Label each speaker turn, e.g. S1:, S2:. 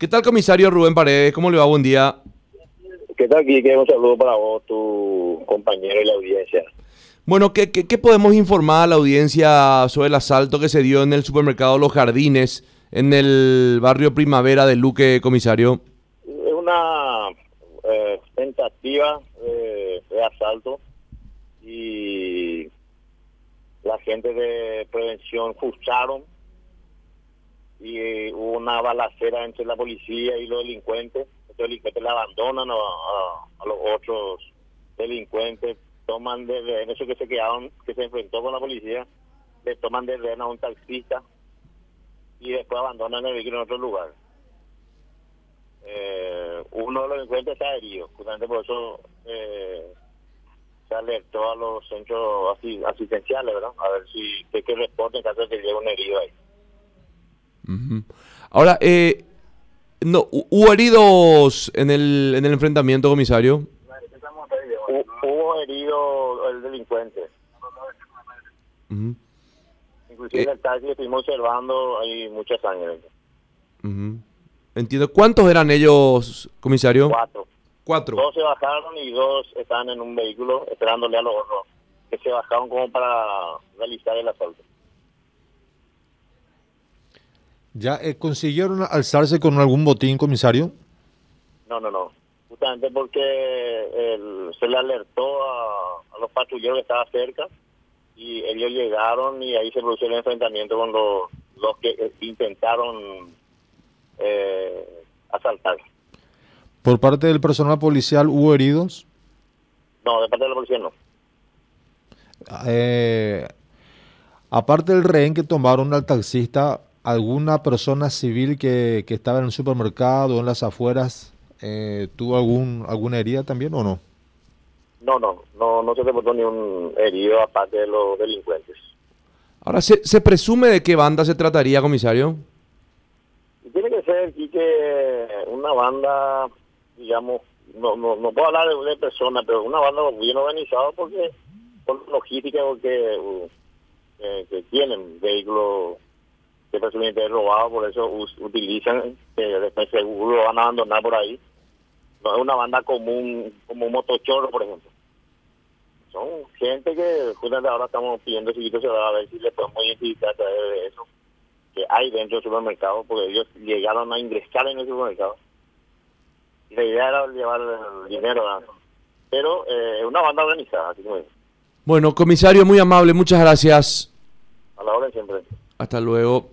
S1: ¿Qué tal, comisario Rubén Paredes? ¿Cómo le va? Buen día.
S2: ¿Qué tal, Quique? Un saludo para vos, tu compañero y la audiencia.
S1: Bueno, ¿qué, qué, qué podemos informar a la audiencia sobre el asalto que se dio en el supermercado Los Jardines, en el barrio Primavera de Luque, comisario?
S2: Es una eh, tentativa de, de asalto y la gente de prevención hubo una balacera entre la policía y los delincuentes. Los delincuentes le abandonan a, los otros delincuentes, toman de rehén, eso que se quedaron, que se enfrentó con la policía, le toman de rehén a un taxista y después abandonan el vehículo en otro lugar. Eh, uno de los delincuentes está herido, justamente por eso eh, se alertó a los centros asi- asistenciales, ¿verdad? A ver si que, que reporten en caso de que llegue un herido ahí.
S1: Ahora, eh, no, hu- ¿hubo heridos en el, en el enfrentamiento, comisario?
S2: Hu- Hubo herido el delincuente. Inclusive
S1: Eh.
S2: en el taxi estuvimos observando hay mucha sangre.
S1: ujú. Entiendo. ¿Cuántos eran ellos, comisario?
S2: Cuatro.
S1: Cuatro.
S2: Dos se bajaron y dos están en un vehículo esperándole a los otros que se bajaron como para realizar el asalto.
S3: ¿Ya eh, consiguieron alzarse con algún botín, comisario?
S2: No, no, no. Justamente porque el- se le alertó a, a los patrulleros que estaban cerca y ellos llegaron y ahí se produjo el enfrentamiento con los, los que eh, intentaron eh, asaltar.
S3: Por parte del personal policial hubo heridos.
S2: No, de parte de la policía no.
S3: Eh, aparte del rehén que tomaron al taxista, ¿alguna persona civil que, que estaba en el supermercado o en las afueras eh, tuvo algún alguna herida también o no?
S2: No, no, no, no se reportó ni un herido aparte de los delincuentes.
S1: Ahora, ¿se, se presume de qué banda se trataría, comisario?
S2: Tiene que ser aquí que una banda, digamos, no, no, no puedo hablar de, de personas, pero una banda bien organizada porque por logística porque uh, eh, que tienen vehículos que presumiblemente es robado, por eso us- utilizan, que después seguro lo van a abandonar por ahí. No es una banda común, como un motochorro, por ejemplo. Son gente que justamente ahora estamos pidiendo si se va a ver si le podemos identificar a través de eso que hay dentro del supermercado, porque ellos llegaron a ingresar en el supermercado. La idea era llevar el dinero, ¿verdad? pero eh, una banda organizada, así es.
S1: Bueno, comisario, muy amable, muchas gracias.
S2: a la hora siempre.
S1: Hasta luego.